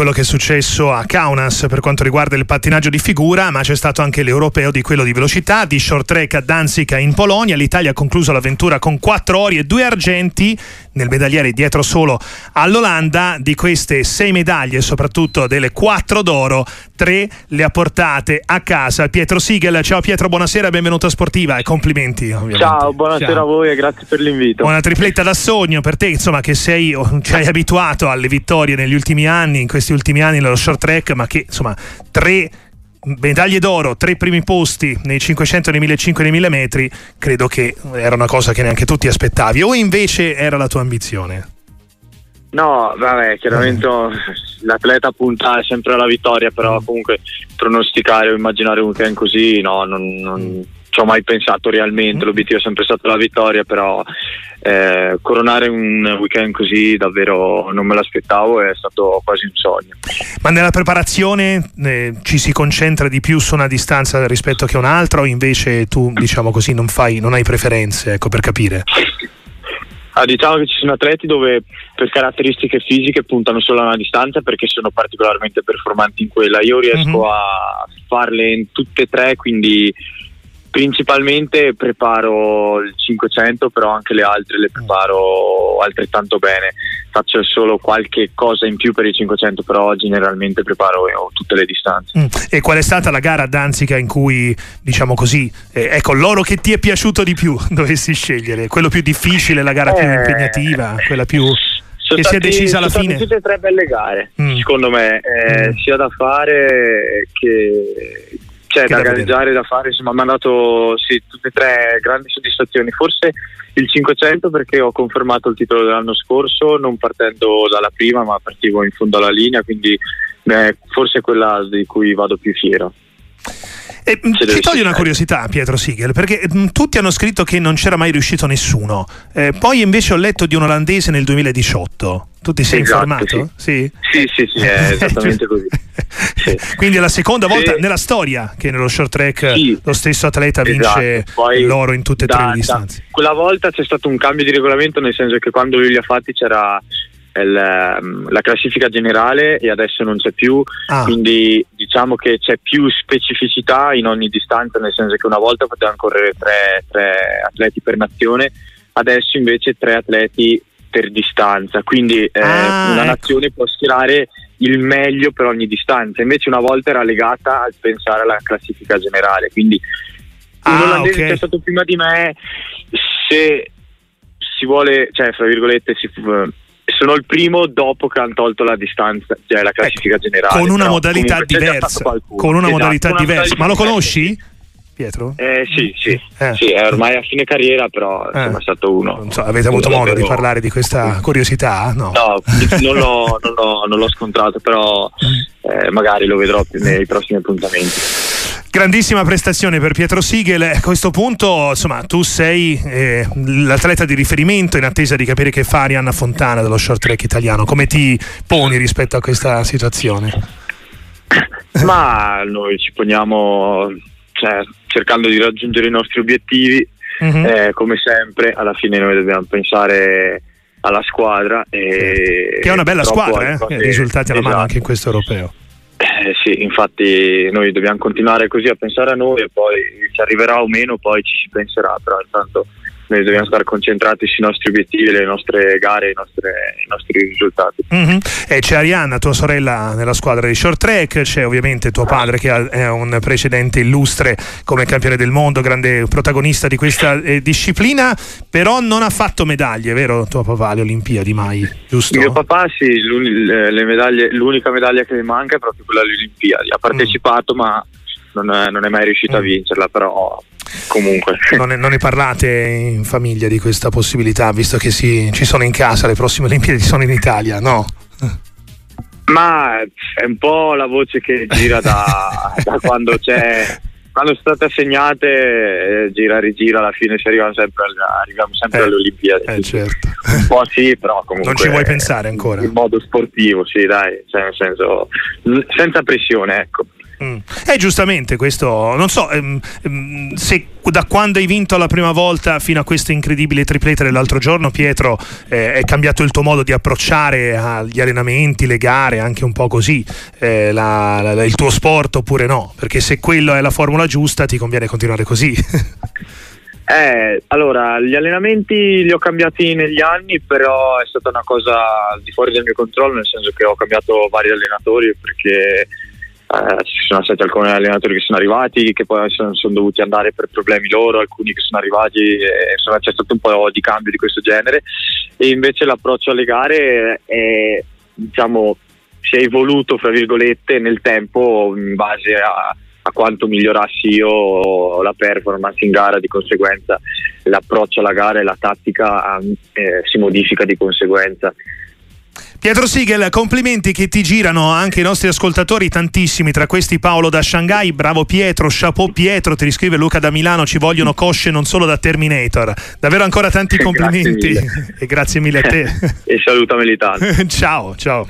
quello che è successo a Kaunas per quanto riguarda il pattinaggio di figura, ma c'è stato anche l'europeo di quello di velocità, di short track a Danzica in Polonia. L'Italia ha concluso l'avventura con quattro ori e due argenti, nel medagliere dietro solo all'Olanda. Di queste sei medaglie, soprattutto delle quattro d'oro, tre le ha portate a casa Pietro Siegel. Ciao Pietro, buonasera, benvenuto a Sportiva e complimenti. Ovviamente. Ciao, buonasera Ciao. a voi e grazie per l'invito. Una tripletta da sogno per te, insomma, che sei, ci hai abituato alle vittorie negli ultimi anni, in questi ultimi anni nello short track, ma che insomma tre medaglie d'oro, tre primi posti nei 500, nei 1500 e nei 1000 metri, credo che era una cosa che neanche tu ti aspettavi, o invece era la tua ambizione? No, vabbè, chiaramente eh. l'atleta punta sempre alla vittoria, però mm. comunque pronosticare o immaginare un weekend così, no, non, non mm. Ci ho mai pensato realmente, mm. l'obiettivo è sempre stato la vittoria, però eh, coronare un weekend così davvero non me l'aspettavo è stato quasi un sogno. Ma nella preparazione eh, ci si concentra di più su una distanza rispetto che un'altra o invece tu diciamo così non, fai, non hai preferenze, ecco per capire? Ah, diciamo che ci sono atleti dove per caratteristiche fisiche puntano solo a una distanza perché sono particolarmente performanti in quella. Io riesco mm-hmm. a farle in tutte e tre, quindi principalmente preparo il 500 però anche le altre le preparo altrettanto bene faccio solo qualche cosa in più per i 500 però generalmente preparo eh, tutte le distanze mm. e qual è stata la gara a Danzica in cui diciamo così eh, ecco l'oro che ti è piaciuto di più dovessi scegliere quello più difficile la gara eh, più impegnativa quella più che si è decisa alla fine sono tutte e tre belle gare mm. secondo me eh, mm. sia da fare che cioè, da, gareggiare, da fare, insomma, mi hanno dato sì, tutte e tre grandi soddisfazioni. Forse il 500 perché ho confermato il titolo dell'anno scorso, non partendo dalla prima, ma partivo in fondo alla linea, quindi eh, forse è quella di cui vado più fiero. E, mm, ti toglie una curiosità, Pietro Siegel, perché mh, mm, tutti hanno scritto che non c'era mai riuscito nessuno. Eh, poi invece ho letto di un olandese nel 2018. Tu ti sei esatto, informato? Sì, sì, sì, sì, sì è esattamente così. Sì. Quindi è la seconda volta nella storia che nello short track lo stesso atleta vince esatto. l'oro in tutte e tre le distanze. quella volta c'è stato un cambio di regolamento, nel senso che quando lui li ha fatti c'era ehm, la classifica generale e adesso non c'è più, ah. quindi diciamo che c'è più specificità in ogni distanza, nel senso che una volta potevano correre tre, tre atleti per nazione, adesso invece tre atleti per distanza, quindi eh, ah, una ecco. nazione può schierare il meglio per ogni distanza, invece una volta era legata al pensare alla classifica generale, quindi ah, un olandese okay. che è stato prima di me, se si vuole, cioè fra virgolette, si, sono il primo dopo che hanno tolto la distanza, cioè la classifica ecco, generale. Con una modalità diversa. Con una esatto, modalità diversa. Ma lo conosci? Pietro? Eh, sì, sì, eh. sì, è ormai a fine carriera, però eh. è stato uno. Non so, avete avuto modo di parlare di questa curiosità? No, no non, l'ho, non, l'ho, non, l'ho, scontrato, però mm. eh, magari lo vedrò nei prossimi appuntamenti. Grandissima prestazione per Pietro Siegel. A questo punto, insomma, tu sei eh, l'atleta di riferimento in attesa di capire che fa Arianna Fontana dello short track italiano. Come ti poni rispetto a questa situazione? Ma noi ci poniamo cioè, cercando di raggiungere i nostri obiettivi. Mm-hmm. Eh, come sempre, alla fine noi dobbiamo pensare alla squadra. E che è una bella squadra, eh? I risultati alla esatto. mano anche in questo europeo. Eh, sì, infatti noi dobbiamo continuare così a pensare a noi e poi se arriverà o meno poi ci si penserà, però intanto noi dobbiamo stare concentrati sui nostri obiettivi, le nostre gare, i nostri, i nostri risultati. Mm-hmm. E c'è Arianna, tua sorella nella squadra di short track, c'è ovviamente tuo padre che è un precedente illustre come campione del mondo, grande protagonista di questa eh, disciplina, però non ha fatto medaglie, vero tuo papà alle Olimpiadi mai, giusto? Mio papà sì, medaglie, l'unica medaglia che mi manca è proprio quella alle Olimpiadi, ha partecipato mm. ma non è, non è, mai riuscito mm. a vincerla, però comunque. Non ne, non ne, parlate in famiglia di questa possibilità, visto che si, ci sono in casa, le prossime Olimpiadi sono in Italia, no? Ma è un po' la voce che gira da, da quando c'è quando sono state assegnate eh, gira rigira alla fine ci arriviamo sempre, arriviamo sempre eh, alle Olimpiadi eh, certo. un po' sì però comunque non ci vuoi pensare ancora in modo sportivo sì dai cioè nel senso senza pressione ecco Mm. Eh, giustamente, questo non so ehm, ehm, se da quando hai vinto la prima volta fino a questo incredibile triplete dell'altro giorno, Pietro, eh, è cambiato il tuo modo di approcciare agli allenamenti, le gare, anche un po' così, eh, la, la, il tuo sport oppure no? Perché se quello è la formula giusta, ti conviene continuare così. Eh, allora, gli allenamenti li ho cambiati negli anni, però è stata una cosa di fuori del mio controllo, nel senso che ho cambiato vari allenatori perché eh, ci sono stati alcuni allenatori che sono arrivati, che poi sono, sono dovuti andare per problemi loro, alcuni che sono arrivati, e, insomma c'è stato un po' di cambio di questo genere e invece l'approccio alle gare è, diciamo, si è evoluto, fra virgolette, nel tempo in base a a quanto migliorassi io la performance in gara, di conseguenza l'approccio alla gara e la tattica eh, si modifica di conseguenza. Pietro Siegel, complimenti che ti girano anche i nostri ascoltatori, tantissimi, tra questi Paolo da Shanghai, bravo Pietro, chapeau Pietro, ti riscrive Luca da Milano, ci vogliono cosce non solo da Terminator. Davvero ancora tanti complimenti grazie e grazie mille a te. e saluta Militano. ciao, ciao.